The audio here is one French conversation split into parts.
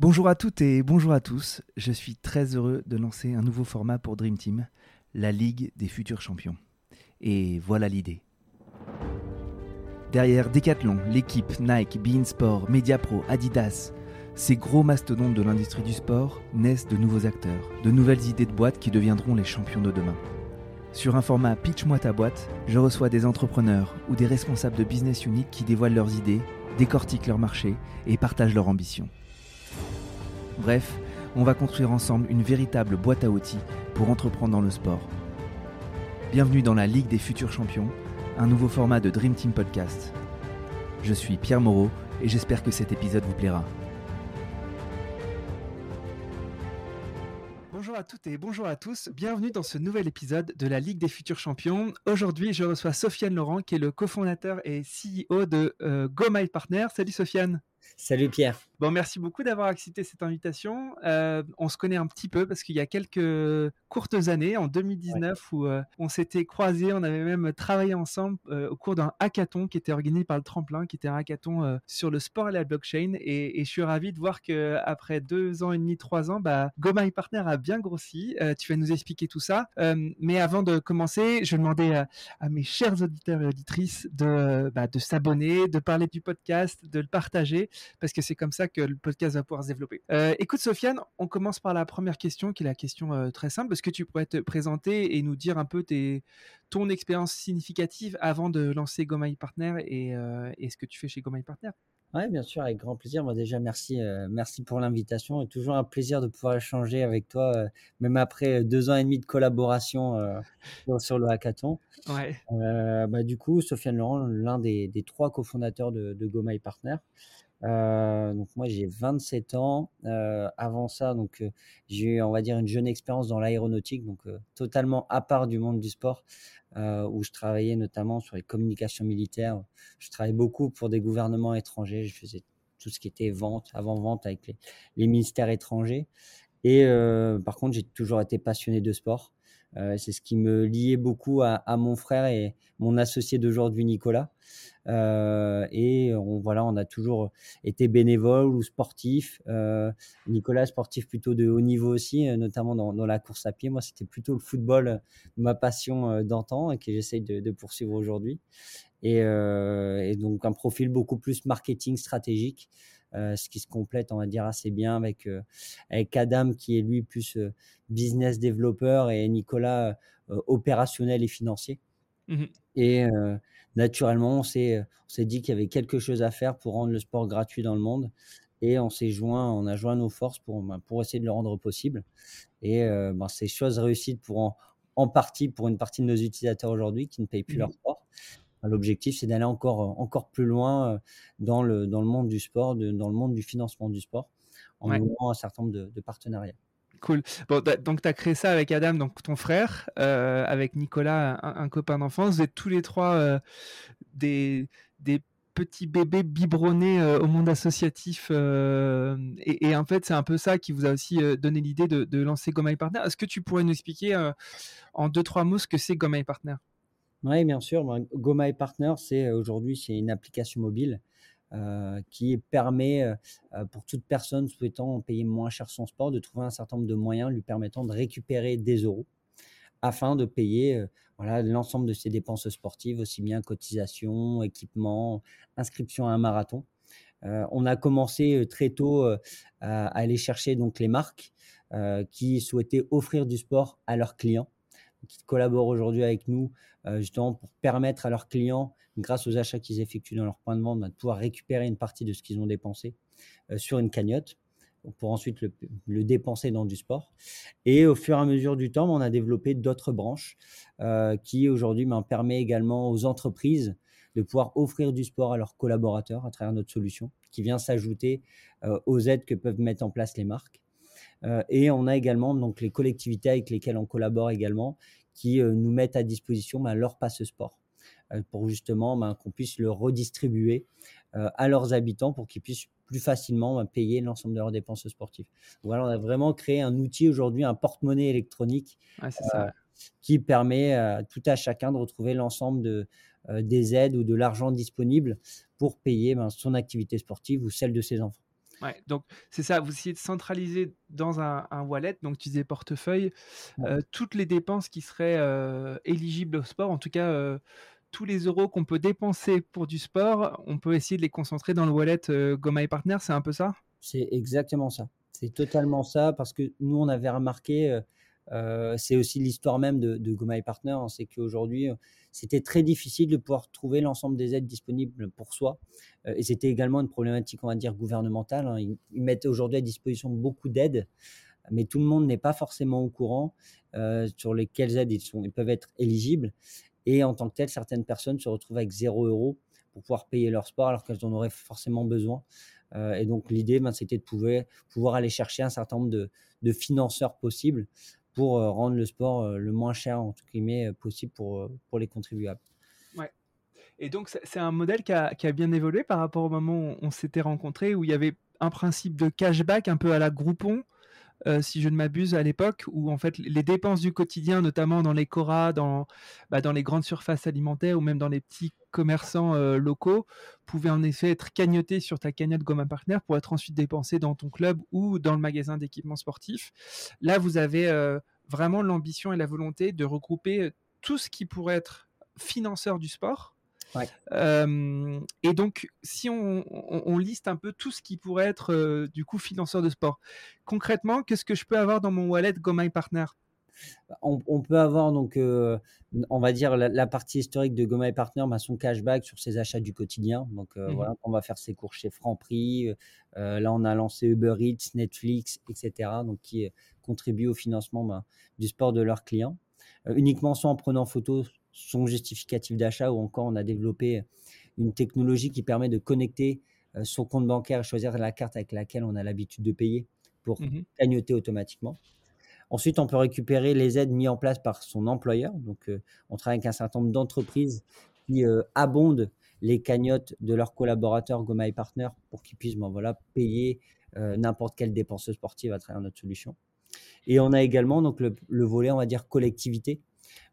Bonjour à toutes et bonjour à tous. Je suis très heureux de lancer un nouveau format pour Dream Team, la Ligue des futurs champions. Et voilà l'idée. Derrière Decathlon, l'équipe Nike, Bein Sport, Mediapro, Adidas, ces gros mastodontes de l'industrie du sport naissent de nouveaux acteurs, de nouvelles idées de boîtes qui deviendront les champions de demain. Sur un format Pitch-moi ta boîte, je reçois des entrepreneurs ou des responsables de business unit qui dévoilent leurs idées, décortiquent leur marché et partagent leurs ambitions. Bref, on va construire ensemble une véritable boîte à outils pour entreprendre dans le sport. Bienvenue dans la Ligue des futurs champions, un nouveau format de Dream Team Podcast. Je suis Pierre Moreau et j'espère que cet épisode vous plaira. Bonjour à toutes et bonjour à tous, bienvenue dans ce nouvel épisode de la Ligue des futurs champions. Aujourd'hui, je reçois Sofiane Laurent qui est le cofondateur et CEO de euh, Go My Partner. Salut Sofiane. Salut Pierre. Bon, merci beaucoup d'avoir accepté cette invitation. Euh, on se connaît un petit peu parce qu'il y a quelques courtes années, en 2019, où euh, on s'était croisés, on avait même travaillé ensemble euh, au cours d'un hackathon qui était organisé par le Tremplin, qui était un hackathon sur le sport et la blockchain. Et, je suis ravi de voir que après deux ans et demi, trois ans, bah, My Partner a bien grossi. tu vas nous expliquer tout ça. mais avant de commencer, je demandais à, à mes chers auditeurs et auditrices de, bah, de s'abonner, de parler du podcast, de le partager parce que c'est comme ça que le podcast va pouvoir se développer. Euh, écoute, Sofiane, on commence par la première question, qui est la question euh, très simple. Est-ce que tu pourrais te présenter et nous dire un peu tes, ton expérience significative avant de lancer GoMy Partner et, euh, et, ce que tu fais chez GoMy Partner? Oui, bien sûr, avec grand plaisir. Moi, déjà, merci, merci pour l'invitation. Toujours un plaisir de pouvoir échanger avec toi, même après deux ans et demi de collaboration sur, le hackathon. Ouais. bah, du coup, Sofiane Laurent, l'un des, des, trois cofondateurs de, de Partner. Euh, donc moi j'ai 27 ans. Euh, avant ça, donc euh, j'ai eu, on va dire, une jeune expérience dans l'aéronautique, donc totalement à part du monde du sport, où je travaillais notamment sur les communications militaires. Je travaillais beaucoup pour des gouvernements étrangers. Je faisais tout ce qui était vente, avant-vente avec les, les, ministères étrangers. Et par contre, j'ai toujours été passionné de sport. C'est ce qui me liait beaucoup à, à, mon frère et mon associé d'aujourd'hui, Nicolas. Euh, et on, voilà, on a toujours été bénévole ou sportif. Euh, Nicolas, sportif plutôt de haut niveau aussi, euh, notamment dans, dans la course à pied. Moi, c'était plutôt le football, ma passion d'antan, et que j'essaye de, de, poursuivre aujourd'hui. Et, et, donc, un profil beaucoup plus marketing stratégique. Euh, ce qui se complète, on va dire, assez bien avec, avec Adam qui est lui plus business développeur et Nicolas opérationnel et financier. Mmh et naturellement, on s'est, dit qu'il y avait quelque chose à faire pour rendre le sport gratuit dans le monde. Et on s'est joint, on a joint nos forces pour, ben, pour essayer de le rendre possible. Et ben, ces choses réussites pour en, partie pour une partie de nos utilisateurs aujourd'hui qui ne payent plus mmh leur sport. L'objectif, c'est d'aller encore, encore plus loin dans le, dans le monde du sport, dans le monde du financement du sport, en ouais. un certain nombre de partenariats. Cool. Bon, donc tu as créé ça avec Adam, donc ton frère, euh, avec Nicolas, un, copain d'enfance. Vous êtes tous les trois euh, des, des, petits bébés biberonnés euh, au monde associatif. Et, et, en fait, c'est un peu ça qui vous a aussi donné l'idée de, de, lancer Go Partner. Est-ce que tu pourrais nous expliquer en deux, trois mots ce que c'est Go Partner? Oui, bien sûr. Go Partner, c'est aujourd'hui c'est une application mobile qui permet pour toute personne souhaitant payer moins cher son sport de trouver un certain nombre de moyens lui permettant de récupérer des euros afin de payer l'ensemble de ses dépenses sportives, aussi bien cotisation, équipement, inscription à un marathon. on a commencé très tôt à aller chercher donc les marques qui souhaitaient offrir du sport à leurs clients, qui collaborent aujourd'hui avec nous justement pour permettre à leurs clients grâce aux achats qu'ils effectuent dans leur point de vente, bah, de pouvoir récupérer une partie de ce qu'ils ont dépensé euh, sur une cagnotte pour ensuite le, dépenser dans du sport. Et au fur et à mesure du temps, on a développé d'autres branches euh, qui aujourd'hui ben, permet également aux entreprises de pouvoir offrir du sport à leurs collaborateurs à travers notre solution, qui vient s'ajouter euh, aux aides que peuvent mettre en place les marques. et on a également donc les collectivités avec lesquelles on collabore également, qui nous mettent à disposition ben, leur passe sport. Euh, pour justement ben, qu'on puisse le redistribuer euh, à leurs habitants pour qu'ils puissent plus facilement ben, payer l'ensemble de leurs dépenses sportives. Voilà, on a vraiment créé un outil aujourd'hui, un porte-monnaie électronique euh, qui permet à tout à chacun de retrouver l'ensemble de, des aides ou de l'argent disponible pour payer ben, son activité sportive ou celle de ses enfants. Ouais, donc c'est ça, vous essayez de centraliser dans un, wallet, donc tu disais portefeuille, euh, toutes les dépenses qui seraient euh, éligibles au sport, en tout cas euh, tous les euros qu'on peut dépenser pour du sport, on peut essayer de les concentrer dans le wallet Goma Partner, c'est un peu ça? C'est exactement ça. C'est totalement ça, parce que nous, on avait remarqué, c'est aussi l'histoire même de, de Goma Partner, hein, c'est qu'aujourd'hui, c'était très difficile de pouvoir trouver l'ensemble des aides disponibles pour soi. Euh, et c'était également une problématique, on va dire, gouvernementale. Hein. Ils, mettent aujourd'hui à disposition beaucoup d'aides, mais tout le monde n'est pas forcément au courant euh, sur lesquelles aides ils, sont, ils peuvent être éligibles. Et en tant que tel, certaines personnes se retrouvent avec 0 euros pour pouvoir payer leur sport alors qu'elles en auraient forcément besoin. Euh, et donc l'idée, ben, c'était de pouvoir, pouvoir aller chercher un certain nombre de, de financeurs possibles pour rendre le sport le moins cher guillemets possible pour, pour les contribuables. Ouais. Et donc c'est un modèle qui a, qui a, bien évolué par rapport au moment où on s'était rencontrés, où il y avait un principe de cashback un peu à la Groupon, euh, si je ne m'abuse, à l'époque, où en fait les dépenses du quotidien, notamment dans les coras, dans, bah, dans les grandes surfaces alimentaires ou même dans les petits commerçants euh, locaux, pouvaient en effet être cagnotées sur ta cagnotte Goma Partner pour être ensuite dépensées dans ton club ou dans le magasin d'équipements sportifs. Là, vous avez euh, vraiment l'ambition et la volonté de regrouper tout ce qui pourrait être financeur du sport. Et donc, si on, liste un peu tout ce qui pourrait être du coup financeur de sport, concrètement, qu'est-ce que je peux avoir dans mon wallet Go Partner? On, peut avoir donc, on va dire la, partie historique de Go Partner, bah, son cashback sur ses achats du quotidien. Donc mmh voilà, on va faire ses cours chez Franprix. là, on a lancé Uber Eats, Netflix, etc. Donc qui contribuent au financement bah, du sport de leurs clients. uniquement soit en prenant photo, son justificatif d'achat ou encore on a développé une technologie qui permet de connecter euh, son compte bancaire et choisir la carte avec laquelle on a l'habitude de payer pour mmh cagnoter automatiquement. Ensuite, on peut récupérer les aides mises en place par son employeur. Donc, euh, on travaille avec un certain nombre d'entreprises qui euh, abondent les cagnottes de leurs collaborateurs GoMy Partner pour qu'ils puissent ben, voilà, payer n'importe quelle dépense sportive à travers notre solution. Et on a également donc, le volet, on va dire, collectivité.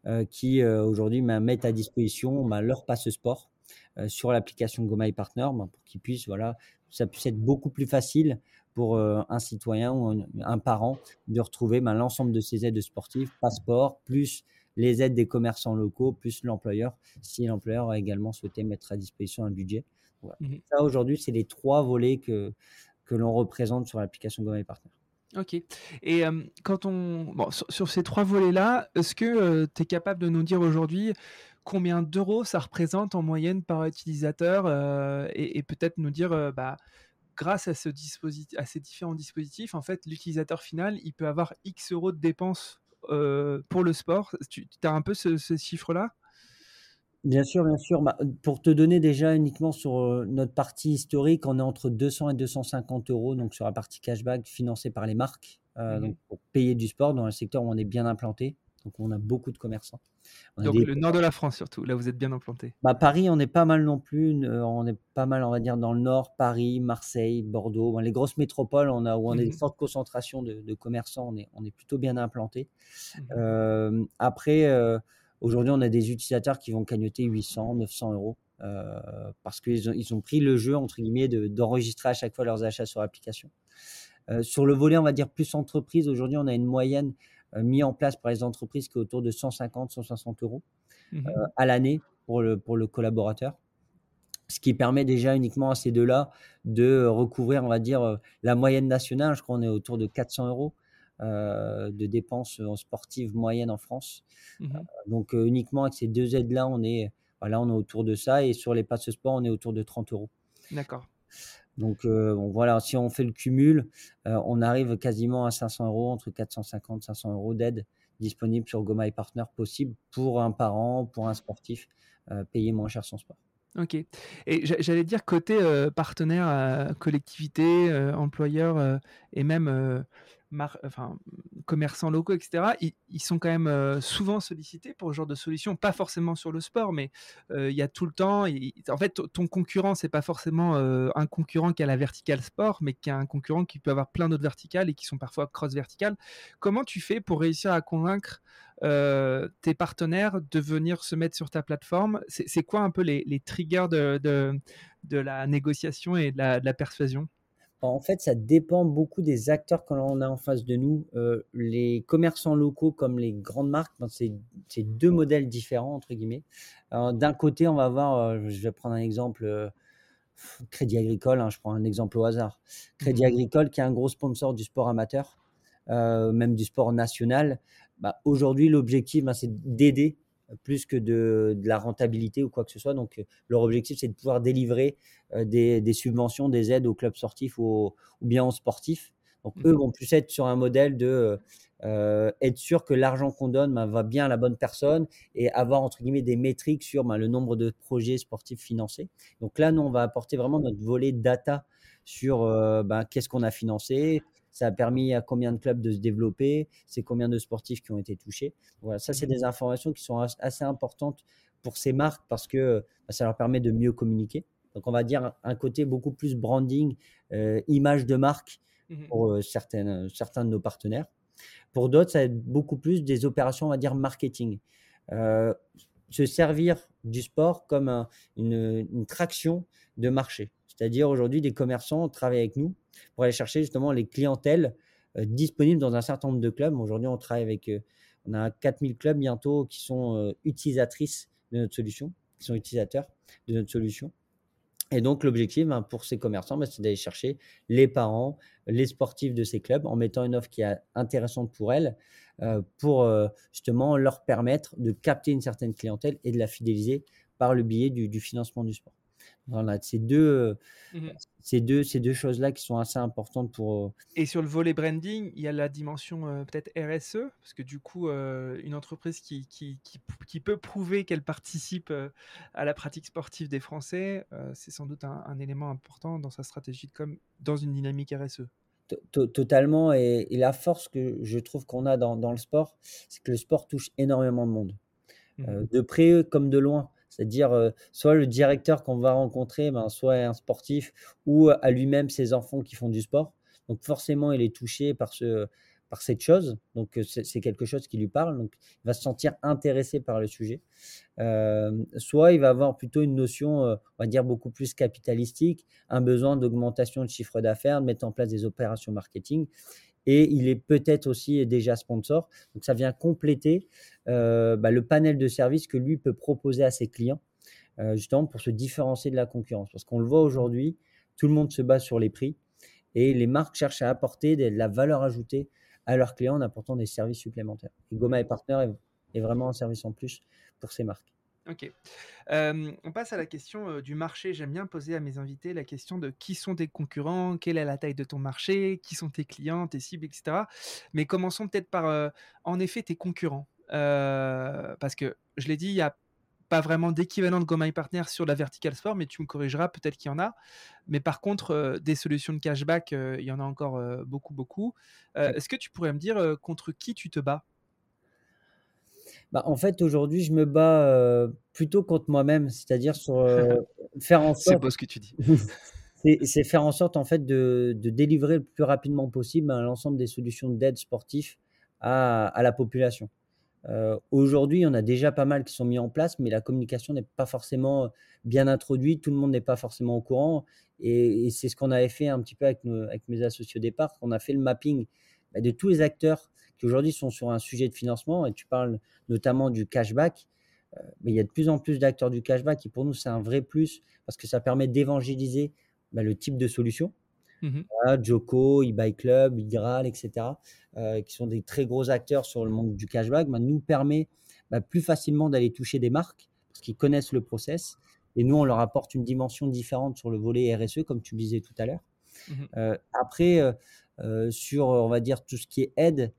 Euh, qui euh, aujourd'hui mettent à disposition bah, leur passe sport euh, sur l'application GoMy Partner bah, pour qu'ils puissent, voilà, ça puisse être beaucoup plus facile pour un citoyen ou un, parent de retrouver bah, l'ensemble de ses aides sportives, passeport, plus les aides des commerçants locaux, plus l'employeur, si l'employeur a également souhaité mettre à disposition un budget. Mmh ça, aujourd'hui, c'est les trois volets que, que l'on représente sur l'application GoMy Partner. Ok. Et quand on. Bon, sur, ces trois volets-là, est-ce que tu es capable de nous dire aujourd'hui combien d'euros ça représente en moyenne par utilisateur et, peut-être nous dire, bah, grâce à, ce dispositif, à ces différents dispositifs, en fait, l'utilisateur final, il peut avoir X euros de dépenses pour le sport. Tu as un peu ce chiffre-là? Bien sûr, bien sûr. Bah, pour te donner déjà uniquement sur euh, notre partie historique, on est entre 200 et 250 euros donc sur la partie cashback financée par les marques, euh, mmh donc pour payer du sport dans un secteur où on est bien implanté. Donc on a beaucoup de commerçants. donc le nord de la France surtout, là vous êtes bien implanté. Bah, Paris, on est pas mal non plus. Euh, on est pas mal, on va dire, dans le nord, Paris, Marseille, Bordeaux. les grosses métropoles on a, où on a une mmh forte concentration de, commerçants, on est, on est plutôt bien implanté. Mmh après Aujourd'hui, on a des utilisateurs qui vont cagnoter 800, 900 euros euh, parce qu'ils ont, ils ont pris le jeu, entre guillemets, d'enregistrer à chaque fois leurs achats sur l'application. Euh, sur le volet, on va dire plus entreprise, aujourd'hui, on a une moyenne euh, mise en place par les entreprises qui est autour de 150, 160 euros mmh à l'année pour le, pour le collaborateur ce qui permet déjà uniquement à ces deux-là de recouvrir, on va dire, la moyenne nationale. Je crois qu'on est autour de 400 euros. Euh, de dépenses sportives moyennes en France. Mmh euh, donc euh, uniquement avec ces deux aides-là, on est, voilà, on est autour de ça. Et sur les passes sport, on est autour de 30 euros. D'accord. Donc bon, voilà, si on fait le cumul, on arrive quasiment à 500 euros, entre 450 et 500 euros d'aide disponible sur Goma et Partner possible pour un parent, pour un sportif, payer moins cher son sport. Ok. Et j'allais dire côté partenaire, collectivité, employeur et même enfin, commerçants locaux, etc., ils, sont quand même euh, souvent sollicités pour ce genre de solution, pas forcément sur le sport, mais euh, il y a tout le temps. en fait, ton concurrent, c'est pas forcément euh, un concurrent qui a la verticale sport, mais qui a un concurrent qui peut avoir plein d'autres verticales et qui sont parfois cross-verticales. Comment tu fais pour réussir à convaincre tes partenaires de venir se mettre sur ta plateforme C'est quoi un peu les, triggers de, de, la négociation et de la persuasion? En fait, ça dépend beaucoup des acteurs que l'on a en face de nous. les commerçants locaux comme les grandes marques, ben, c'est deux modèles différents, entre guillemets. D'un côté, on va voir, je vais prendre un exemple, Crédit Agricole, hein, je prends un exemple au hasard. Crédit mmh Agricole, qui est un gros sponsor du sport amateur, même du sport national. Bah, aujourd'hui, l'objectif, ben, c'est d'aider plus que de, la rentabilité ou quoi que ce soit. Donc, leur objectif, c'est de pouvoir délivrer des, subventions, des aides aux clubs sportifs ou, bien aux sportifs. Donc, eux mmh vont plus être sur un modèle de être sûr que l'argent qu'on donne ben, va bien à la bonne personne et avoir, entre guillemets, des métriques sur ben, le nombre de projets sportifs financés. Donc là, nous, on va apporter vraiment notre volet data sur qu'est-ce qu'on a financé, ça a permis à combien de clubs de se développer, c'est combien de sportifs qui ont été touchés. Voilà, ça, c'est mmh des informations qui sont assez importantes pour ces marques parce que bah, ça leur permet de mieux communiquer. Donc, on va dire un côté beaucoup plus branding, euh, image de marque mmh pour euh, certaines, certains de nos partenaires. Pour d'autres, ça va être beaucoup plus des opérations, on va dire, marketing. Euh, se servir du sport comme une, une, traction de marché. C'est-à-dire aujourd'hui, des commerçants travaillent avec nous pour aller chercher justement les clientèles euh, disponibles dans un certain nombre de clubs. Aujourd'hui, on travaille avec, euh, on a 4000 clubs bientôt qui sont euh, utilisatrices de notre solution, qui sont utilisateurs de notre solution. Et donc, l'objectif ben, pour ces commerçants, ben, c'est d'aller chercher les parents, les sportifs de ces clubs en mettant une offre qui est intéressante pour elles, pour justement leur permettre de capter une certaine clientèle et de la fidéliser par le biais du financement du sport. Voilà, ces deux, mmh ces deux, ces deux choses-là qui sont assez importantes pour. Et sur le volet branding, il y a la dimension peut-être RSE, parce que du coup, une entreprise qui, qui, qui, peut prouver qu'elle participe à la pratique sportive des Français, c'est sans doute un, élément important dans sa stratégie de com, dans une dynamique RSE. Totalement. Et, la force que je trouve qu'on a dans, dans, le sport, c'est que le sport touche énormément de monde, mmh de près comme de loin. C'est-à-dire, soit le directeur qu'on va rencontrer, ben, soit un sportif, ou à lui-même ses enfants qui font du sport. Donc forcément, il est touché par, ce, par cette chose. Donc c'est quelque chose qui lui parle. Donc il va se sentir intéressé par le sujet. soit il va avoir plutôt une notion, on va dire, beaucoup plus capitalistique, un besoin d'augmentation de chiffre d'affaires, de mettre en place des opérations marketing et il est peut-être aussi déjà sponsor. Donc ça vient compléter euh, bah, le panel de services que lui peut proposer à ses clients, euh, justement pour se différencier de la concurrence. Parce qu'on le voit aujourd'hui, tout le monde se base sur les prix et les marques cherchent à apporter de la valeur ajoutée à leurs clients en apportant des services supplémentaires. Et Goma et Partner est vraiment un service en plus pour ces marques. Ok. on passe à la question du marché. J'aime bien poser à mes invités la question de qui sont tes concurrents, quelle est la taille de ton marché, qui sont tes clients, tes cibles, etc. Mais commençons peut-être par, en effet, tes concurrents. parce que, je l'ai dit, il n'y a pas vraiment d'équivalent de GoMyPartner Partner sur la vertical sport, mais tu me corrigeras, peut-être qu'il y en a. Mais par contre, des solutions de cashback, il y en a encore beaucoup, beaucoup. Est-ce que tu pourrais me dire contre qui tu te bats? Bah, en fait, aujourd'hui, je me bats plutôt contre moi-même, c'est-à-dire sur faire en sorte. C'est beau ce que tu dis. c'est faire en sorte en fait de, de, délivrer le plus rapidement possible ben, l'ensemble des solutions d'aide sportive à, à, la population. Aujourd'hui, on a déjà pas mal qui sont mis en place, mais la communication n'est pas forcément bien introduite, tout le monde n'est pas forcément au courant. Et, c'est ce qu'on avait fait un petit peu avec, avec mes associés au départ, on a fait le mapping bah, de tous les acteurs qui aujourd'hui sont sur un sujet de financement, et tu parles notamment du cashback, euh, mais il y a de plus en plus d'acteurs du cashback, et pour nous, c'est un vrai plus, parce que ça permet d'évangéliser bah, le type de solution. Mmh Joko, eBay Club, Igral, etc., euh, qui sont des très gros acteurs sur le monde du cashback, bah, nous permet bah, plus facilement d'aller toucher des marques, parce qu'ils connaissent le process, et nous, on leur apporte une dimension différente sur le volet RSE, comme tu disais tout à l'heure. Mmh euh, après, sur, on va dire, tout ce qui est aide,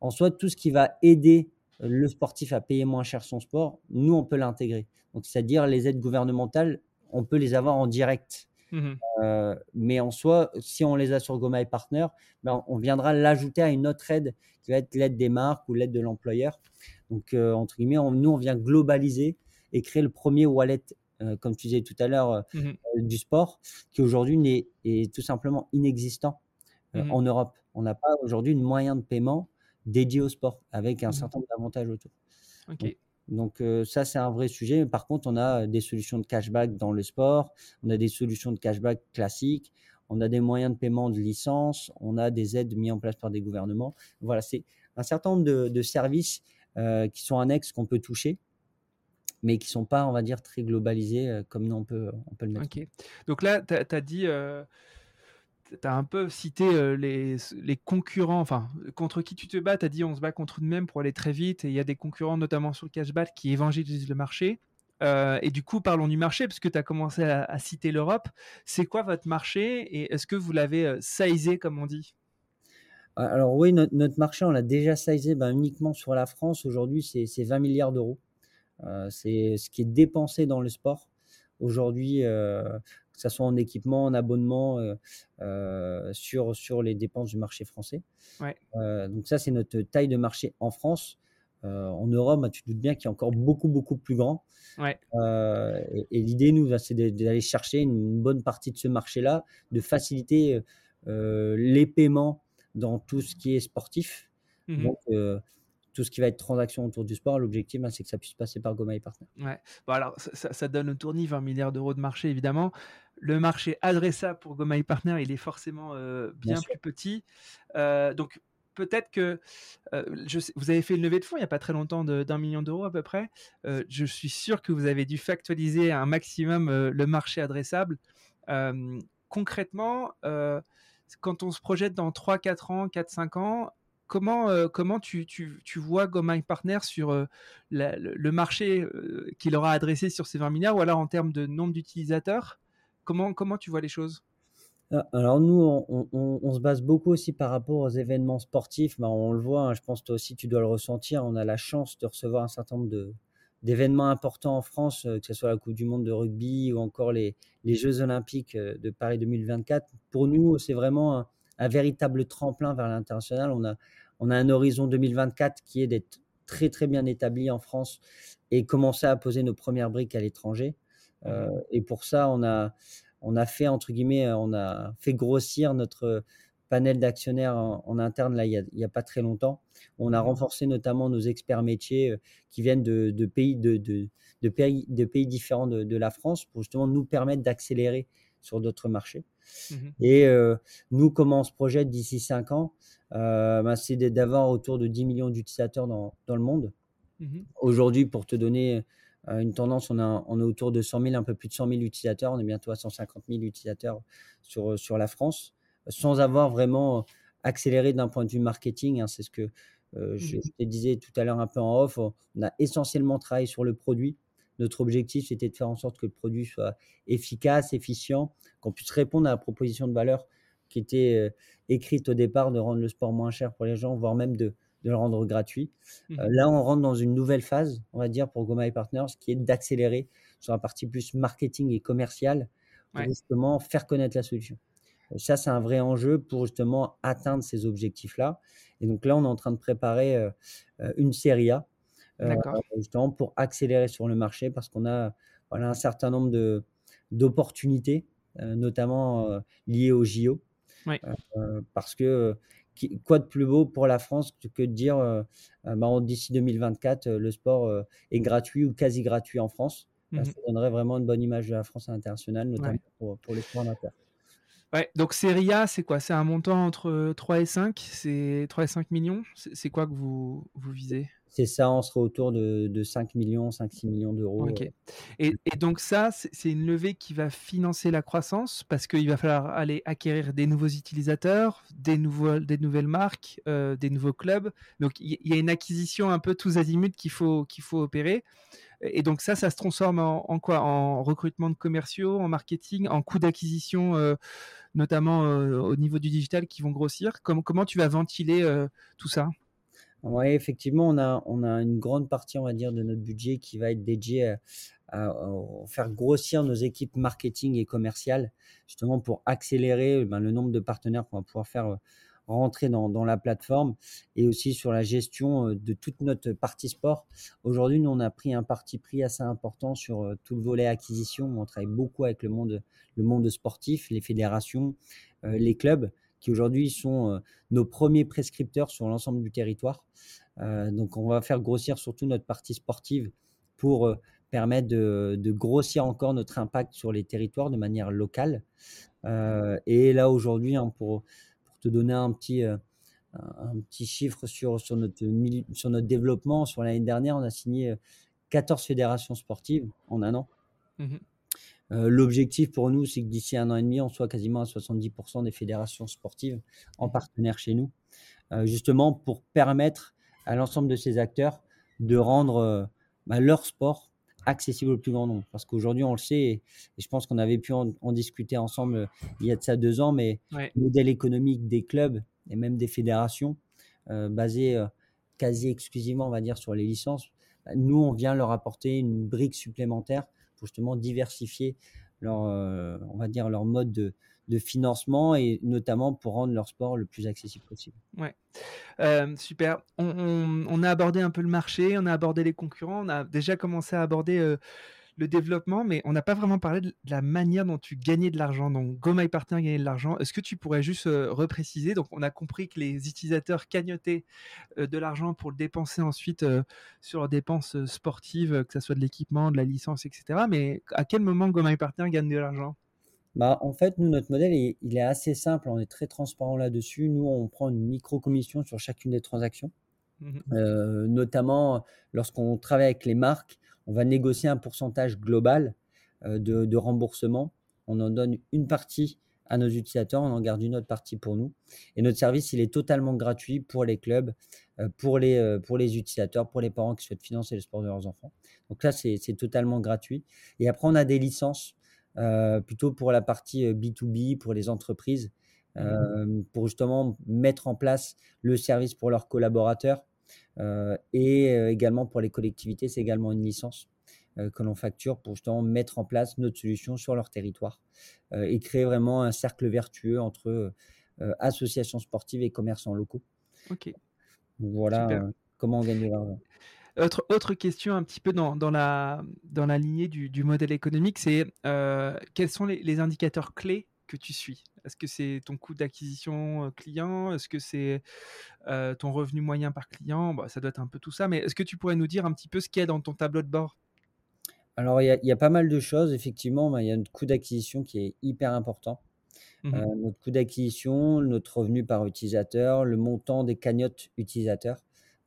en soi, tout ce qui va aider le sportif à payer moins cher son sport, nous, on peut l'intégrer. Donc, c'est-à-dire les aides gouvernementales, on peut les avoir en direct. Mmh euh, mais en soi, si on les a sur Goma et Partner, ben, on viendra l'ajouter à une autre aide qui va être l'aide des marques ou l'aide de l'employeur. Donc, euh, entre guillemets, nous, on vient globaliser et créer le premier wallet, euh, comme tu disais tout à l'heure, mmh du sport, qui aujourd'hui est tout simplement inexistant mmh en Europe. On n'a pas aujourd'hui une moyen de paiement dédié au sport avec un mmh certain nombre d'avantages autour. Donc, ça, c'est un vrai sujet. Par contre, on a des solutions de cashback dans le sport, on a des solutions de cashback classiques, on a des moyens de paiement de licence, on a des aides mises en place par des gouvernements. Voilà, c'est un certain nombre de, services qui sont annexes qu'on peut toucher mais qui ne sont pas, on va dire, très globalisés comme nous on peut, on peut le mettre. Ok. Donc là, tu as, dit, tu as un peu cité les, les, concurrents, enfin, contre qui tu te bats. Tu as dit on se bat contre nous-mêmes pour aller très vite. Et il y a des concurrents, notamment sur le cashback, qui évangélisent le marché. et du coup, parlons du marché, puisque tu as commencé à, citer l'Europe. C'est quoi votre marché et est-ce que vous l'avez sizé, comme on dit? Ah, Alors oui, notre, marché, on l'a déjà sizé ben, uniquement sur la France. Aujourd'hui, c'est 20 milliards d'euros. c'est ce qui est dépensé dans le sport. Aujourd'hui, que ce soit en équipement, en abonnement, euh, euh, sur, sur les dépenses du marché français. Euh, donc ça, c'est notre taille de marché en France. en Europe, bah, tu te doutes bien qu'il y a encore beaucoup, beaucoup plus grand. et, l'idée, nous, c'est d'aller chercher une bonne partie de ce marché-là, de faciliter les paiements dans tout ce qui est sportif. Mmh donc, tout ce qui va être transaction autour du sport, l'objectif, ben, c'est que ça puisse passer par Goma et Partner. Ouais. Bon, alors, ça, donne au tournis 20 milliards d'euros de marché, évidemment. Le marché adressable pour Goma et Partner, il est forcément euh, bien, plus petit. Euh, donc, peut-être que euh, je vous avez fait une levée de fonds il n'y a pas très longtemps d'un million d'euros à peu près. je suis sûr que vous avez dû factualiser un maximum le marché adressable. concrètement, quand on se projette dans 3, 4 ans, 4, 5 ans, comment, euh, comment tu, tu, tu, vois Gomai Partner sur euh, le, marché euh, qu'il aura adressé sur ces 20 milliards ou alors en termes de nombre d'utilisateurs comment, comment tu vois les choses? Ah, alors nous, on, se base beaucoup aussi par rapport aux événements sportifs. Ben, on le voit, hein, je pense toi aussi tu dois le ressentir. On a la chance de recevoir un certain nombre d'événements importants en France, que ce soit la Coupe du Monde de rugby ou encore les, les Jeux olympiques de Paris 2024. Pour nous, c'est vraiment un, véritable tremplin vers l'international. On a, on a un horizon 2024 qui est d'être très très bien établi en France et commencer à poser nos premières briques à l'étranger. Euh, mmh et pour ça, on a, on a fait entre guillemets, on a fait grossir notre panel d'actionnaires en, interne là il n'y a, pas très longtemps. On a mmh renforcé notamment nos experts métiers euh, qui viennent de, pays, de, de, pays, de pays différents de, la France pour justement nous permettre d'accélérer sur d'autres marchés. Mmh et euh, nous, comment on se projette d'ici 5 ans euh, bah, C'est d'avoir autour de 10 millions d'utilisateurs dans, dans, le monde. Mmh Aujourd'hui, pour te donner euh, une tendance, on, a, on est autour de 100 000, un peu plus de 100 000 utilisateurs. On est bientôt à 150 000 utilisateurs sur, sur la France, sans avoir vraiment accéléré d'un point de vue marketing. Hein, c'est ce que mmh je, je, te disais tout à l'heure un peu en off. On a essentiellement travaillé sur le produit notre objectif, c'était de faire en sorte que le produit soit efficace, efficient, qu'on puisse répondre à la proposition de valeur qui était euh, écrite au départ de rendre le sport moins cher pour les gens, voire même de, le rendre gratuit. Mmh euh, là, on rentre dans une nouvelle phase, on va dire, pour Goma Partners, qui est d'accélérer sur la partie plus marketing et commerciale pour justement faire connaître la solution. Ça, c'est un vrai enjeu pour justement atteindre ces objectifs-là. Et donc là, on est en train de préparer euh, une série A euh, justement pour accélérer sur le marché parce qu'on a voilà, un certain nombre de, d'opportunités, euh, notamment euh, liées au JO. parce que quoi de plus beau pour la France que de dire bah, d'ici 2024, le sport est gratuit ou quasi gratuit en France. Mmh ça donnerait vraiment une bonne image de la France à l'international, notamment pour, pour, les sports amateurs. Ouais, donc Serie A, c'est quoi? C'est un montant entre 3 et 5 C'est 3 et 5 millions? C'est quoi que vous, vous visez? C'est ça, on sera autour de, 5 millions, 5-6 millions d'euros. Ok. Et, donc ça, c'est une levée qui va financer la croissance parce qu'il va falloir aller acquérir des nouveaux utilisateurs, des, nouveaux, des nouvelles marques, euh, des nouveaux clubs. Donc il y, a une acquisition un peu tous azimuts qu'il faut, qu'il faut opérer. Et donc ça, ça se transforme en, quoi? En recrutement de commerciaux, en marketing, en coûts d'acquisition, euh, notamment au niveau du digital qui vont grossir? Comment, tu vas ventiler tout ça? Oui, effectivement, on a, une grande partie, on va dire, de notre budget qui va être dédié à, faire grossir nos équipes marketing et commerciales, justement pour accélérer ben, le nombre de partenaires qu'on va pouvoir faire euh, rentrer dans, la plateforme et aussi sur la gestion de toute notre partie sport. Aujourd'hui, nous, on a pris un parti pris assez important sur tout le volet acquisition. On travaille beaucoup avec le monde, le monde sportif, les fédérations, les clubs qui aujourd'hui sont nos premiers prescripteurs sur l'ensemble du territoire. Donc on va faire grossir surtout notre partie sportive pour permettre de, grossir encore notre impact sur les territoires de manière locale. et là, aujourd'hui, hein, pour, te donner un petit, un petit chiffre sur, sur, notre, sur notre développement, sur l'année dernière, on a signé 14 fédérations sportives en un an. Mmh l'objectif pour nous, c'est que d'ici un an et demi, on soit quasiment à 70% des fédérations sportives en mmh partenaire chez nous, justement pour permettre à l'ensemble de ces acteurs de rendre bah, leur sport accessible au plus grand nombre. Parce qu'aujourd'hui, on le sait, et, je pense qu'on avait pu en, discuter ensemble il y a de ça deux ans, mais le modèle économique des clubs et même des fédérations, basé quasi exclusivement, on va dire, sur les licences, bah, nous, on vient leur apporter une brique supplémentaire pour justement diversifier leur, on va dire, leur mode de, de financement et notamment pour rendre leur sport le plus accessible possible. Ouais, euh, super. On, a abordé un peu le marché, on a abordé les concurrents, on a déjà commencé à aborder euh, le développement, mais on n'a pas vraiment parlé de la manière dont tu gagnais de l'argent. Donc, Go My Partner gagnait de l'argent. Est-ce que tu pourrais juste euh, repréciser? Donc, on a compris que les utilisateurs cagnotaient de l'argent pour le dépenser ensuite sur leurs dépenses sportives, que ce soit de l'équipement, de la licence, etc. Mais à quel moment Go My Partner gagne de l'argent? Bah, en fait, nous, notre modèle, il, est assez simple. On est très transparent là-dessus. Nous, on prend une micro-commission sur chacune des transactions. Mmh euh, notamment, lorsqu'on travaille avec les marques, on va négocier un pourcentage global euh, de, remboursement. On en donne une partie à nos utilisateurs, on en garde une autre partie pour nous. Et notre service, il est totalement gratuit pour les clubs, euh, pour, les, pour les utilisateurs, pour les parents qui souhaitent financer le sport de leurs enfants. Donc là, c'est totalement gratuit. Et après, on a des licences plutôt pour la partie B2B, euh, pour les entreprises, mmh euh, pour justement mettre en place le service pour leurs collaborateurs et également pour les collectivités, c'est également une licence que l'on facture pour justement mettre en place notre solution sur leur territoire et créer vraiment un cercle vertueux entre associations sportives et commerçants locaux. Ok. Voilà comment on gagne de l'argent. Autre, autre question un petit peu dans, dans la, dans la lignée du, du modèle économique, c'est euh, quels sont les, les, indicateurs clés que tu suis? Est-ce que c'est ton coût d'acquisition euh, client? Est-ce que c'est euh, ton revenu moyen par client? Bah, Ça doit être un peu tout ça, mais est-ce que tu pourrais nous dire un petit peu ce qu'il y a dans ton tableau de bord? Alors, il y, a, y, a pas mal de choses. Effectivement, il y a notre coût d'acquisition qui est hyper important. Mmh notre coût d'acquisition, notre revenu par utilisateur, le montant des cagnottes utilisateurs.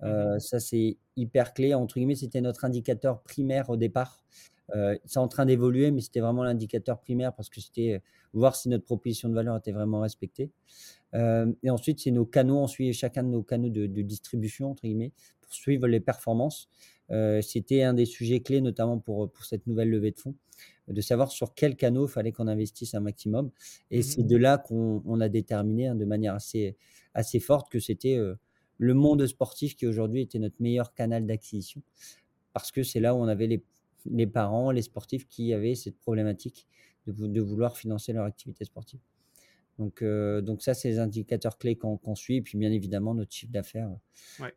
Mmh ça, c'est hyper clé. Entre guillemets, c'était notre indicateur primaire au départ. c'est en train d'évoluer, mais c'était vraiment l'indicateur primaire parce que c'était voir si notre proposition de valeur était vraiment respectée. et ensuite, c'est nos canaux. On suit chacun de nos canaux de, distribution, entre guillemets, pour suivre les performances. c'était un des sujets clés, notamment pour, pour cette nouvelle levée de fonds, de savoir sur quel canaux il fallait qu'on investisse un maximum. Et mmh c'est de là qu'on a déterminé hein, de manière assez, assez forte que c'était le monde sportif qui aujourd'hui était notre meilleur canal d'acquisition parce que c'est là où on avait les, parents, les sportifs qui avaient cette problématique de, vouloir financer leur activité sportive. Donc, euh, donc ça, c'est les indicateurs clés qu'on suit. Et puis, bien évidemment, notre chiffre d'affaires ouais.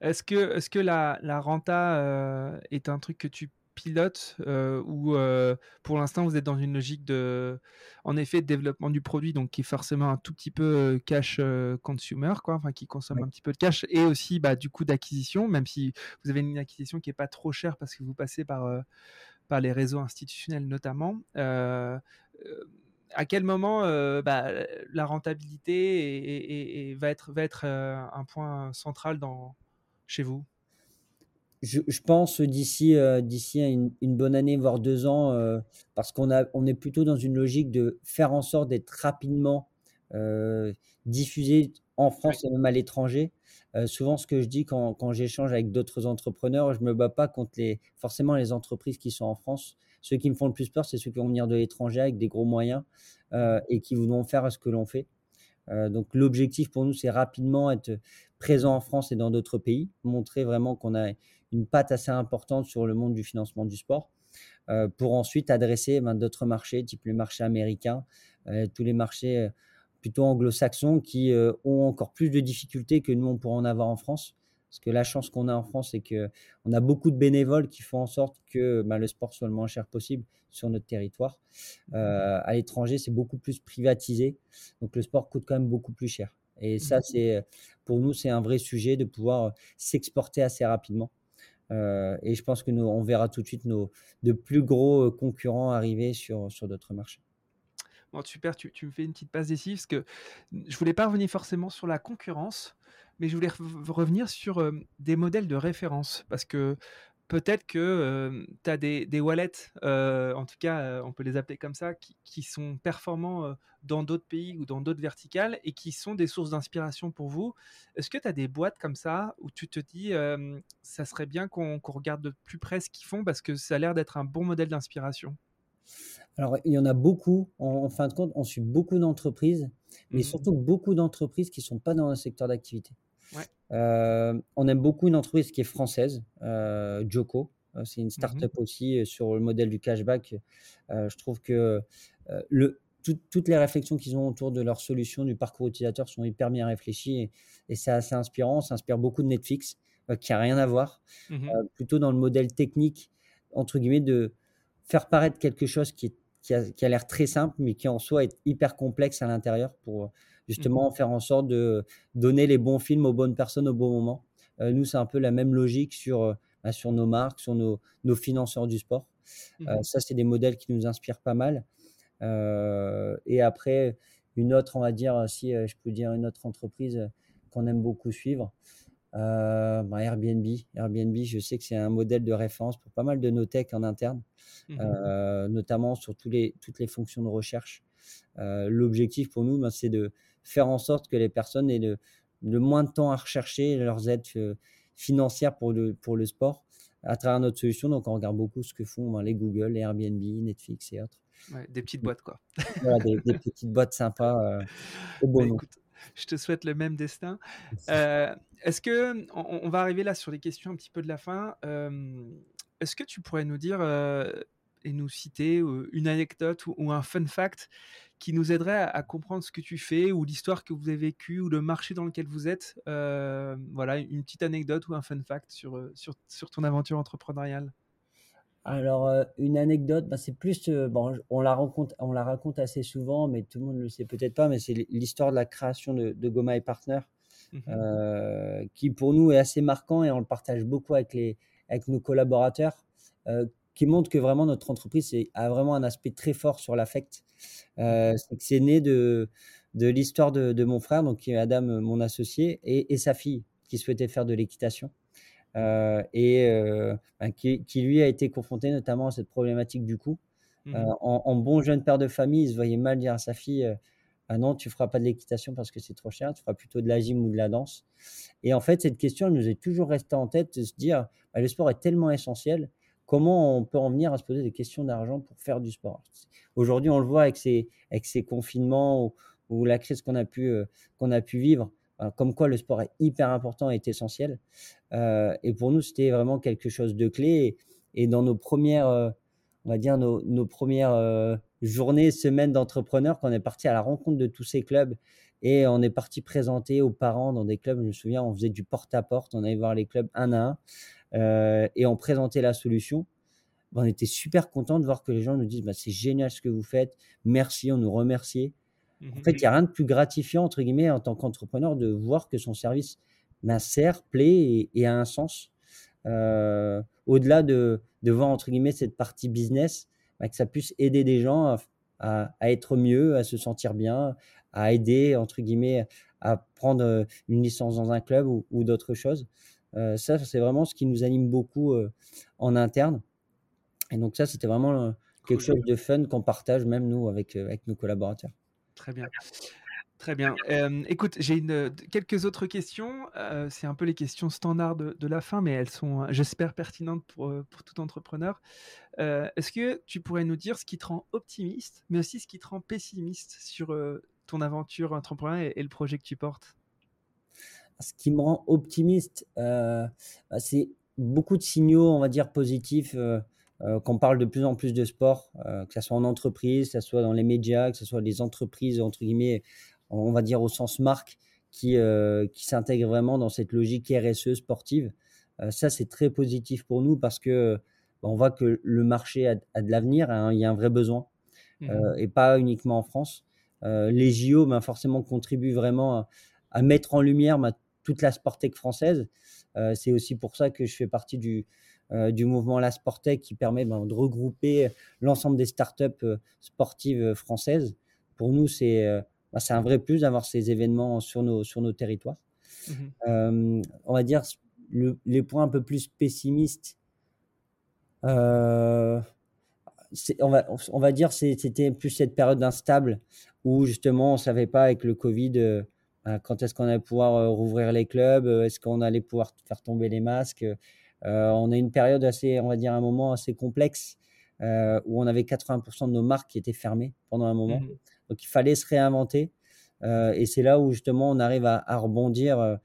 Est-ce que, est -ce que la, la renta euh, est un truc que tu pilote euh, ou euh, pour l'instant vous êtes dans une logique de, en effet, de développement du produit, donc qui est forcément un tout petit peu euh, cash consumer, quoi, enfin qui consomme un petit peu de cash, et aussi bah, du coup d'acquisition, même si vous avez une acquisition qui est pas trop chère parce que vous passez par par les réseaux institutionnels notamment. à quel moment bah, la rentabilité et, va être, va être un point central dans, chez vous? Je, pense d'ici euh, d'ici une, une, bonne année, voire deux ans, euh, parce qu'on a on est plutôt dans une logique de faire en sorte d'être rapidement euh, diffusé en France et même à l'étranger. souvent, ce que je dis quand, quand j'échange avec d'autres entrepreneurs, je me bats pas contre les forcément les entreprises qui sont en France. Ceux qui me font le plus peur, c'est ceux qui vont venir de l'étranger avec des gros moyens et qui voudront faire ce que l'on fait. donc l'objectif pour nous, c'est rapidement être présent en France et dans d'autres pays, montrer vraiment qu'on a une patte assez importante sur le monde du financement du sport, euh, pour ensuite adresser ben, d'autres marchés, type les marchés américains, euh, tous les marchés euh, plutôt anglo-saxons qui ont encore plus de difficultés que nous, on pourrait en avoir en France. Parce que la chance qu'on a en France, c'est qu'on a beaucoup de bénévoles qui font en sorte que ben, le sport soit le moins cher possible sur notre territoire. à l'étranger, c'est beaucoup plus privatisé. Donc le sport coûte quand même beaucoup plus cher. Et ça, mmh c'est pour nous, c'est un vrai sujet de pouvoir s'exporter assez rapidement. Euh, et je pense que nous, on verra tout de suite nos de plus gros euh, concurrents arriver sur, sur d'autres marchés. Bon, super, tu, me fais une petite passe décisive parce que je voulais pas revenir forcément sur la concurrence, mais je voulais revenir sur des modèles de référence parce que peut-être que tu as des, des wallets, en tout cas, on peut les appeler comme ça, qui, qui sont performants dans d'autres pays ou dans d'autres verticales et qui sont des sources d'inspiration pour vous. Est-ce que tu as des boîtes comme ça où tu te dis, ça serait bien qu'on regarde de plus près ce qu'ils font parce que ça a l'air d'être un bon modèle d'inspiration? Alors, il y en a beaucoup. En, fin de compte, on suit beaucoup d'entreprises, mais mmh surtout beaucoup d'entreprises qui ne sont pas dans un secteur d'activité. Euh, on aime beaucoup une entreprise qui est française, euh, Joko. Euh, c'est une mmh start-up aussi sur le modèle du cashback. je trouve que le, toutes les réflexions qu'ils ont autour de leur solution, du parcours utilisateur, sont hyper bien réfléchies et, c'est assez inspirant. Ça inspire beaucoup de Netflix, qui n'a rien à voir. Mmh plutôt dans le modèle technique, entre guillemets, de faire paraître quelque chose qui, qui a, l'air très simple, mais qui en soi est hyper complexe à l'intérieur pour justement mmh faire en sorte de donner les bons films aux bonnes personnes au bon moment. Euh, nous, c'est un peu la même logique sur, euh, bah, sur nos marques, sur nos, nos financeurs du sport. Mmh euh, ça, c'est des modèles qui nous inspirent pas mal. et après, une autre, on va dire, si je peux dire une autre entreprise qu'on aime beaucoup suivre, bah, Airbnb. Airbnb, je sais que c'est un modèle de référence pour pas mal de nos techs en interne, mmh notamment sur tous les, toutes les fonctions de recherche. L'objectif pour nous, ben, c'est de faire en sorte que les personnes aient le, moins de temps à rechercher leurs aides euh, financières pour le, pour le sport à travers notre solution. Donc, on regarde beaucoup ce que font ben, les Google, les Airbnb, Netflix et autres. des petites boîtes, quoi. voilà, des, petites boîtes sympas. Euh, bah, je te souhaite le même destin. Euh, est-ce que, on, va arriver là sur les questions un petit peu de la fin. Est-ce que tu pourrais nous dire et nous citer une anecdote ou, un fun fact qui nous aiderait à, comprendre ce que tu fais ou l'histoire que vous avez vécue ou le marché dans lequel vous êtes. Euh, voilà, une petite anecdote ou un fun fact sur, sur, sur ton aventure entrepreneuriale. Alors, une anecdote, bah, c'est plus, bon, on la, raconte, on la raconte assez souvent, mais tout le monde ne le sait peut-être pas, mais c'est l'histoire de la création de, Goma et Partners, mmh qui pour nous est assez marquant et on le partage beaucoup avec, les, avec nos collaborateurs qui montre que vraiment notre entreprise a vraiment un aspect très fort sur l'affect. Euh, c'est né de, de l'histoire de, mon frère, donc qui est Adam, mon associé, et, sa fille qui souhaitait faire de l'équitation. Euh, et euh, ben, qui, lui a été confronté notamment à cette problématique du coup. Mmh en, bon jeune père de famille, il se voyait mal dire à sa fille ah non, tu feras pas de l'équitation parce que c'est trop cher, tu feras plutôt de la gym ou de la danse. Et en fait, cette question, elle nous est toujours restée en tête de se dire bah, le sport est tellement essentiel comment on peut en venir à se poser des questions d'argent pour faire du sport? Aujourd'hui, on le voit avec ces, confinements ou, la crise qu'on a, pu, euh, qu'on vivre, euh, comme quoi le sport est hyper important et est essentiel. Euh, et pour nous, c'était vraiment quelque chose de clé. Et, dans nos premières, on va dire, nos, nos premières journées, semaines d'entrepreneurs, quand on est parti à la rencontre de tous ces clubs et on est parti présenter aux parents dans des clubs, je me souviens, on faisait du porte-à-porte, on allait voir les clubs un à un. Euh, et on présentait la solution, ben, on était super content de voir que les gens nous disent bah, c'est génial ce que vous faites, merci, on nous remerciait. En fait, il n'y a rien de plus gratifiant, entre guillemets, en tant qu'entrepreneur, de voir que son service ben, sert, plaît et, a un sens. Euh, au-delà de, de voir, entre guillemets, cette partie business, ben, que ça puisse aider des gens à, à, être mieux, à se sentir bien, à aider, entre guillemets, à prendre une licence dans un club ou, ou d'autres choses. Euh, ça, c'est vraiment ce qui nous anime beaucoup euh, en interne. Et donc ça, c'était vraiment euh, quelque chose de fun qu'on partage même nous avec, avec nos collaborateurs. Très bien. Très bien. écoute, j'ai une, quelques autres questions. c'est un peu les questions standards de, la fin, mais elles sont, j'espère, pertinentes pour, pour tout entrepreneur. Est-ce que tu pourrais nous dire ce qui te rend optimiste, mais aussi ce qui te rend pessimiste sur ton aventure entrepreneuriale et, le projet que tu portes? Ce qui me rend optimiste, euh, bah, c'est beaucoup de signaux, on va dire, positifs. Euh, euh, qu'on parle de plus en plus de sport, que ce soit en entreprise, que ce soit dans les médias, que ce soit des entreprises, entre guillemets, on va dire au sens marque, qui, qui s'intègrent vraiment dans cette logique RSE sportive. ça, c'est très positif pour nous parce que bah, on voit que le marché a, de l'avenir, hein, il y a un vrai besoin, mmh et pas uniquement en France. les JO, ben, forcément, contribuent vraiment à, mettre en lumière ben, toute la Sportec française. Euh, c'est aussi pour ça que je fais partie du, euh, du mouvement La Sportec qui permet ben, de regrouper l'ensemble des startups euh, sportives françaises. pour nous, c'est c'est un vrai plus d'avoir ces événements sur nos, sur nos territoires. Mmh on va dire les points un peu plus pessimistes. on, va, on va dire c'était plus cette période instable où justement on savait pas avec le Covid quand est-ce qu'on allait pouvoir rouvrir les clubs, est-ce qu'on allait pouvoir faire tomber les masques? on a une période assez, on va dire un moment assez complexe où on avait 80% de nos marques qui étaient fermées pendant un moment. Mmh Donc il fallait se réinventer. et c'est là où justement on arrive à, rebondir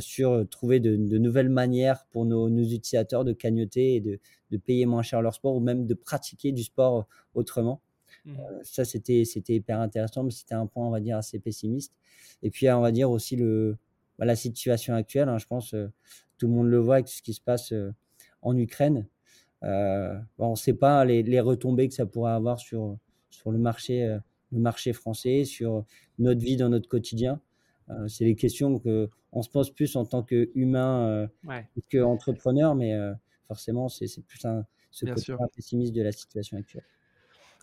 sur trouver de, nouvelles manières pour nos, utilisateurs de cagnoter et de, de, payer moins cher leur sport ou même de pratiquer du sport autrement. Mmh. ça, c'était, c'était hyper intéressant, mais c'était un point, on va dire, assez pessimiste. Et puis, on va dire aussi le, bah, la situation actuelle. Hein, je pense tout le monde le voit avec ce qui se passe en Ukraine. on ne sait pas les, retombées que ça pourrait avoir sur, sur le, marché, le marché français, sur notre vie dans notre quotidien. c'est les questions qu'on se pose plus en tant qu'humain ouais. qu'entrepreneur, mais forcément, c'est, plus un, ce côté pessimiste de la situation actuelle.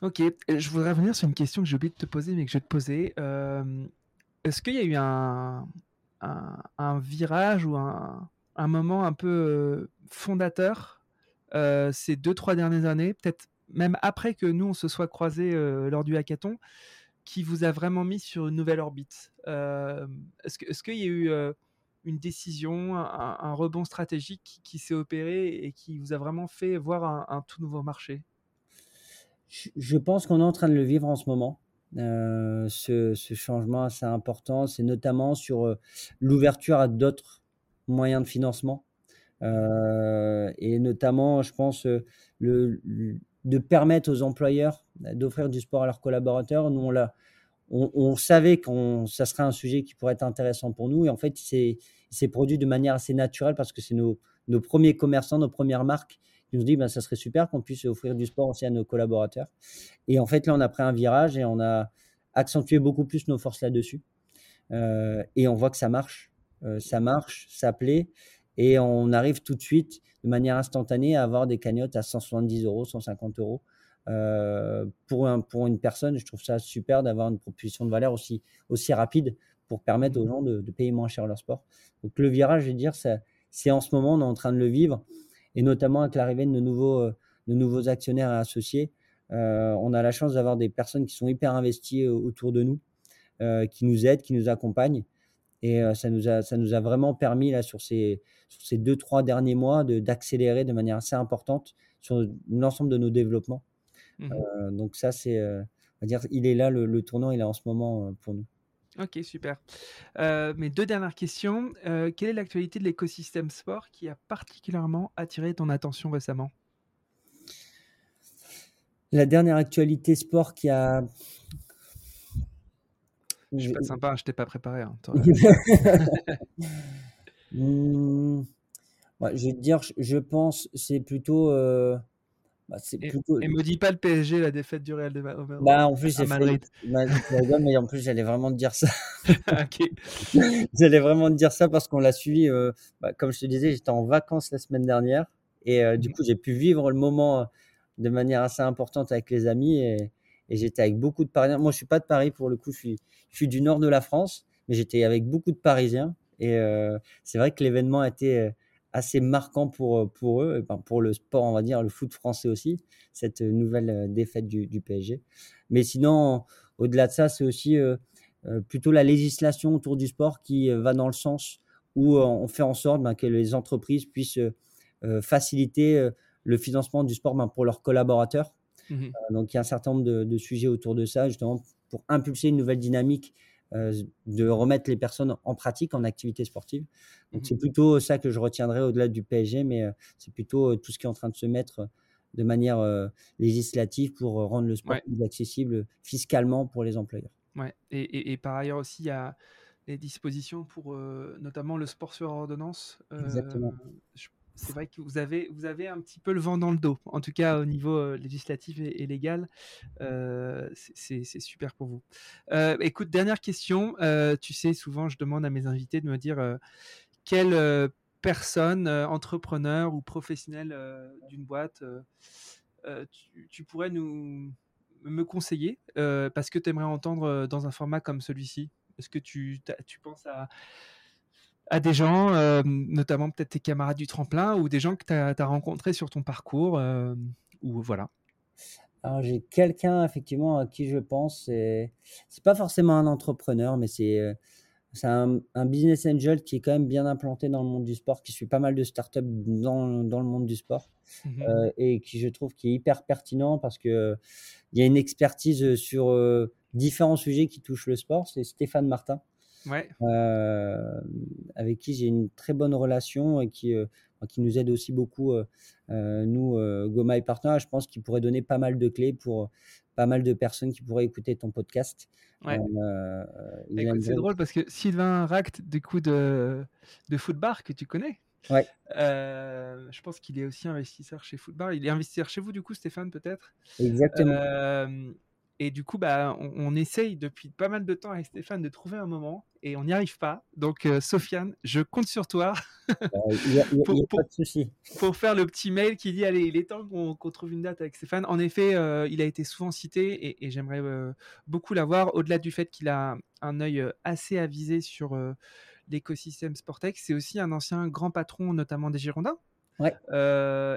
Ok, je voudrais revenir sur une question que j'ai oublié de te poser, mais que je vais te poser. Est-ce qu'il y a eu un, virage ou un, un, moment un peu fondateur ces deux, trois dernières années, peut-être même après que nous, on se soit croisés lors du hackathon, qui vous a vraiment mis sur une nouvelle orbite? Est-ce qu'il y a eu une décision, un, rebond stratégique qui, s'est opéré et qui vous a vraiment fait voir un tout nouveau marché? Je pense qu'on est en train de le vivre en ce moment. Euh, ce, changement assez important, c'est notamment sur euh, l'ouverture à d'autres moyens de financement. Euh, et notamment, je pense, le, de permettre aux employeurs d'offrir du sport à leurs collaborateurs. Nous, on, savait que ça serait un sujet qui pourrait être intéressant pour nous. Et en fait, il s'est produit de manière assez naturelle parce que c'est nos, nos premiers commerçants, nos premières marques qui nous dit ben, ça serait super qu'on puisse offrir du sport aussi à nos collaborateurs. Et en fait, là, on a pris un virage et on a accentué beaucoup plus nos forces là-dessus. Euh, et on voit que ça marche. Euh, ça marche, ça plaît. Et on arrive tout de suite, de manière instantanée, à avoir des cagnottes à 170 euros, 150 euros. Euh, pour, un, pour une personne, je trouve ça super d'avoir une proposition de valeur aussi, aussi rapide pour permettre aux gens de, de payer moins cher leur sport. Donc le virage, je vais dire, c'est en ce moment, on est en train de le vivre et notamment avec l'arrivée de nouveaux, euh, de nouveaux actionnaires et associés. Euh, on a la chance d'avoir des personnes qui sont hyper investies euh, autour de nous, qui nous aident, qui nous accompagnent. Et ça, nous a, ça nous a vraiment permis, là, sur ces, sur ces deux, trois derniers mois, d'accélérer de, manière assez importante sur l'ensemble de nos développements. Mmh donc ça, c'est, on va dire, il est là, le, le, tournant, il est en ce moment pour nous. Ok, super. Euh, mes deux dernières questions. Euh, quelle est l'actualité de l'écosystème sport qui a particulièrement attiré ton attention récemment? La dernière actualité sport qui a. Je suis pas sympa, je t'ai pas préparé. Hein, hmm, je vais te dire, je pense, c'est plutôt. Euh, bah, et, me dis pas le PSG, la défaite du Real de bah, en plus, Madrid. Mais en plus, j'allais vraiment te dire ça. j'allais vraiment te dire ça parce qu'on l'a suivi. Euh, bah, comme je te disais, j'étais en vacances la semaine dernière et euh, du mmh. coup, j'ai pu vivre le moment euh, de manière assez importante avec les amis et, j'étais avec beaucoup de Parisiens. Moi, je suis pas de Paris pour le coup, je suis, je suis du nord de la France, mais j'étais avec beaucoup de Parisiens et c'est vrai que l'événement a été assez marquant pour, euh, pour eux, ben, pour le sport, on va dire, le foot français aussi, cette nouvelle euh, défaite du, PSG. Mais sinon, au-delà de ça, c'est aussi euh, plutôt la législation autour du sport qui va dans le sens où on fait en sorte ben, que les entreprises puissent faciliter le financement du sport ben, pour leurs collaborateurs. Mmh donc il y a un certain nombre de, de, sujets autour de ça, justement, pour impulser une nouvelle dynamique euh, de remettre les personnes en pratique, en activité sportive. Donc, mmh c'est plutôt ça que je retiendrai au-delà du PSG, mais euh, c'est plutôt euh, tout ce qui est en train de se mettre de manière législative pour rendre le sport plus accessible fiscalement pour les employeurs. Ouais. Et, et, par ailleurs aussi, il y a les dispositions pour notamment le sport sur ordonnance. Exactement c'est vrai que vous avez, un petit peu le vent dans le dos, en tout cas au niveau euh, législatif et, légal. Euh, c'est super pour vous. Euh, écoute, dernière question. tu sais, souvent, je demande à mes invités de me dire quelle personne, entrepreneur ou professionnel d'une boîte, tu, pourrais nous, me conseiller parce que tu aimerais entendre dans un format comme celui-ci? Est-ce que tu penses à, à des gens, notamment peut-être tes camarades du tremplin ou des gens que tu as, rencontrés sur ton parcours ou voilà. Alors j'ai quelqu'un effectivement à qui je pense, c'est pas forcément un entrepreneur, mais c'est c'est un, business angel qui est quand même bien implanté dans le monde du sport, qui suit pas mal de startups dans, dans le monde du sport mmh euh, et qui, je trouve, qui est hyper pertinent parce que il y a une expertise sur euh, différents sujets qui touchent le sport. C'est Stéphane Martin, ouais. euh, avec qui j'ai une très bonne relation et qui, euh, qui nous aide aussi beaucoup, nous, Go My Partner. Je pense qu'il pourrait donner pas mal de clés pour pas mal de personnes qui pourraient écouter ton podcast. Ouais. Euh, c'est drôle parce que Sylvain Ract, du coup, de, de Footbar, que tu connais, ouais. Euh, je pense qu'il est aussi investisseur chez Footbar. Il est investisseur chez vous, du coup, Stéphane, peut-être? Exactement. Et du coup, bah, on, essaye depuis pas mal de temps avec Stéphane de trouver un moment et on n'y arrive pas. Donc, euh, Sofiane, je compte sur toi pour, faire le petit mail qui dit allez, il est temps qu'on trouve une date avec Stéphane. En effet, euh, il a été souvent cité et, j'aimerais euh, beaucoup l'avoir. Au-delà du fait qu'il a un œil assez avisé sur l'écosystème Sportex, c'est aussi un ancien grand patron, notamment des Girondins. Ouais.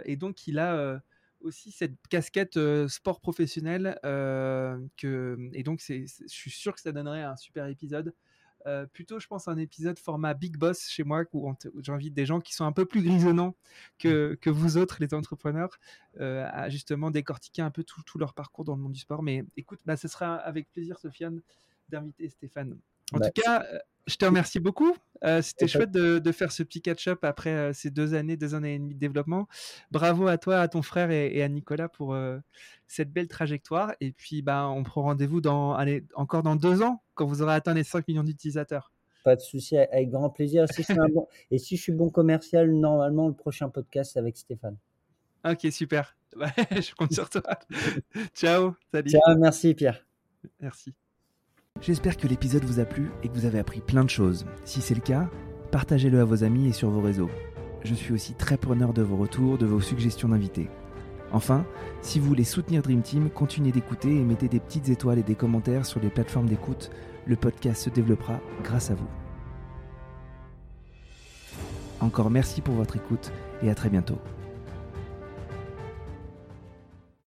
et donc, il a aussi cette casquette sport professionnel que et donc c'est je suis sûr que ça donnerait un super épisode. Plutôt je pense un épisode format big boss chez moi où, j'invite des gens qui sont un peu plus grisonnants que, mmh. que vous autres les entrepreneurs à justement décortiquer un peu tout, tout, leur parcours dans le monde du sport. Mais écoute bah, ce sera avec plaisir Sofiane d'inviter Stéphane en bah, tout cas je te remercie beaucoup. Euh, c'était chouette de, faire ce petit catch-up après euh, ces deux années, deux années et demie de développement. Bravo à toi, à ton frère et, à Nicolas pour euh, cette belle trajectoire. Et puis, bah, on prend rendez-vous dans, allez, encore dans deux ans, quand vous aurez atteint les 5 millions d'utilisateurs. Pas de souci, avec grand plaisir. Et si je suis bon commercial, normalement, le prochain podcast, c'est avec Stéphane. Ok, super. je compte sur toi. Ciao. Salut. Ciao, merci Pierre. Merci. J'espère que l'épisode vous a plu et que vous avez appris plein de choses. Si c'est le cas, partagez-le à vos amis et sur vos réseaux. Je suis aussi très preneur de vos retours, de vos suggestions d'invités. Enfin, si vous voulez soutenir Dream Team, continuez d'écouter et mettez des petites étoiles et des commentaires sur les plateformes d'écoute. Le podcast se développera grâce à vous. Encore merci pour votre écoute et à très bientôt.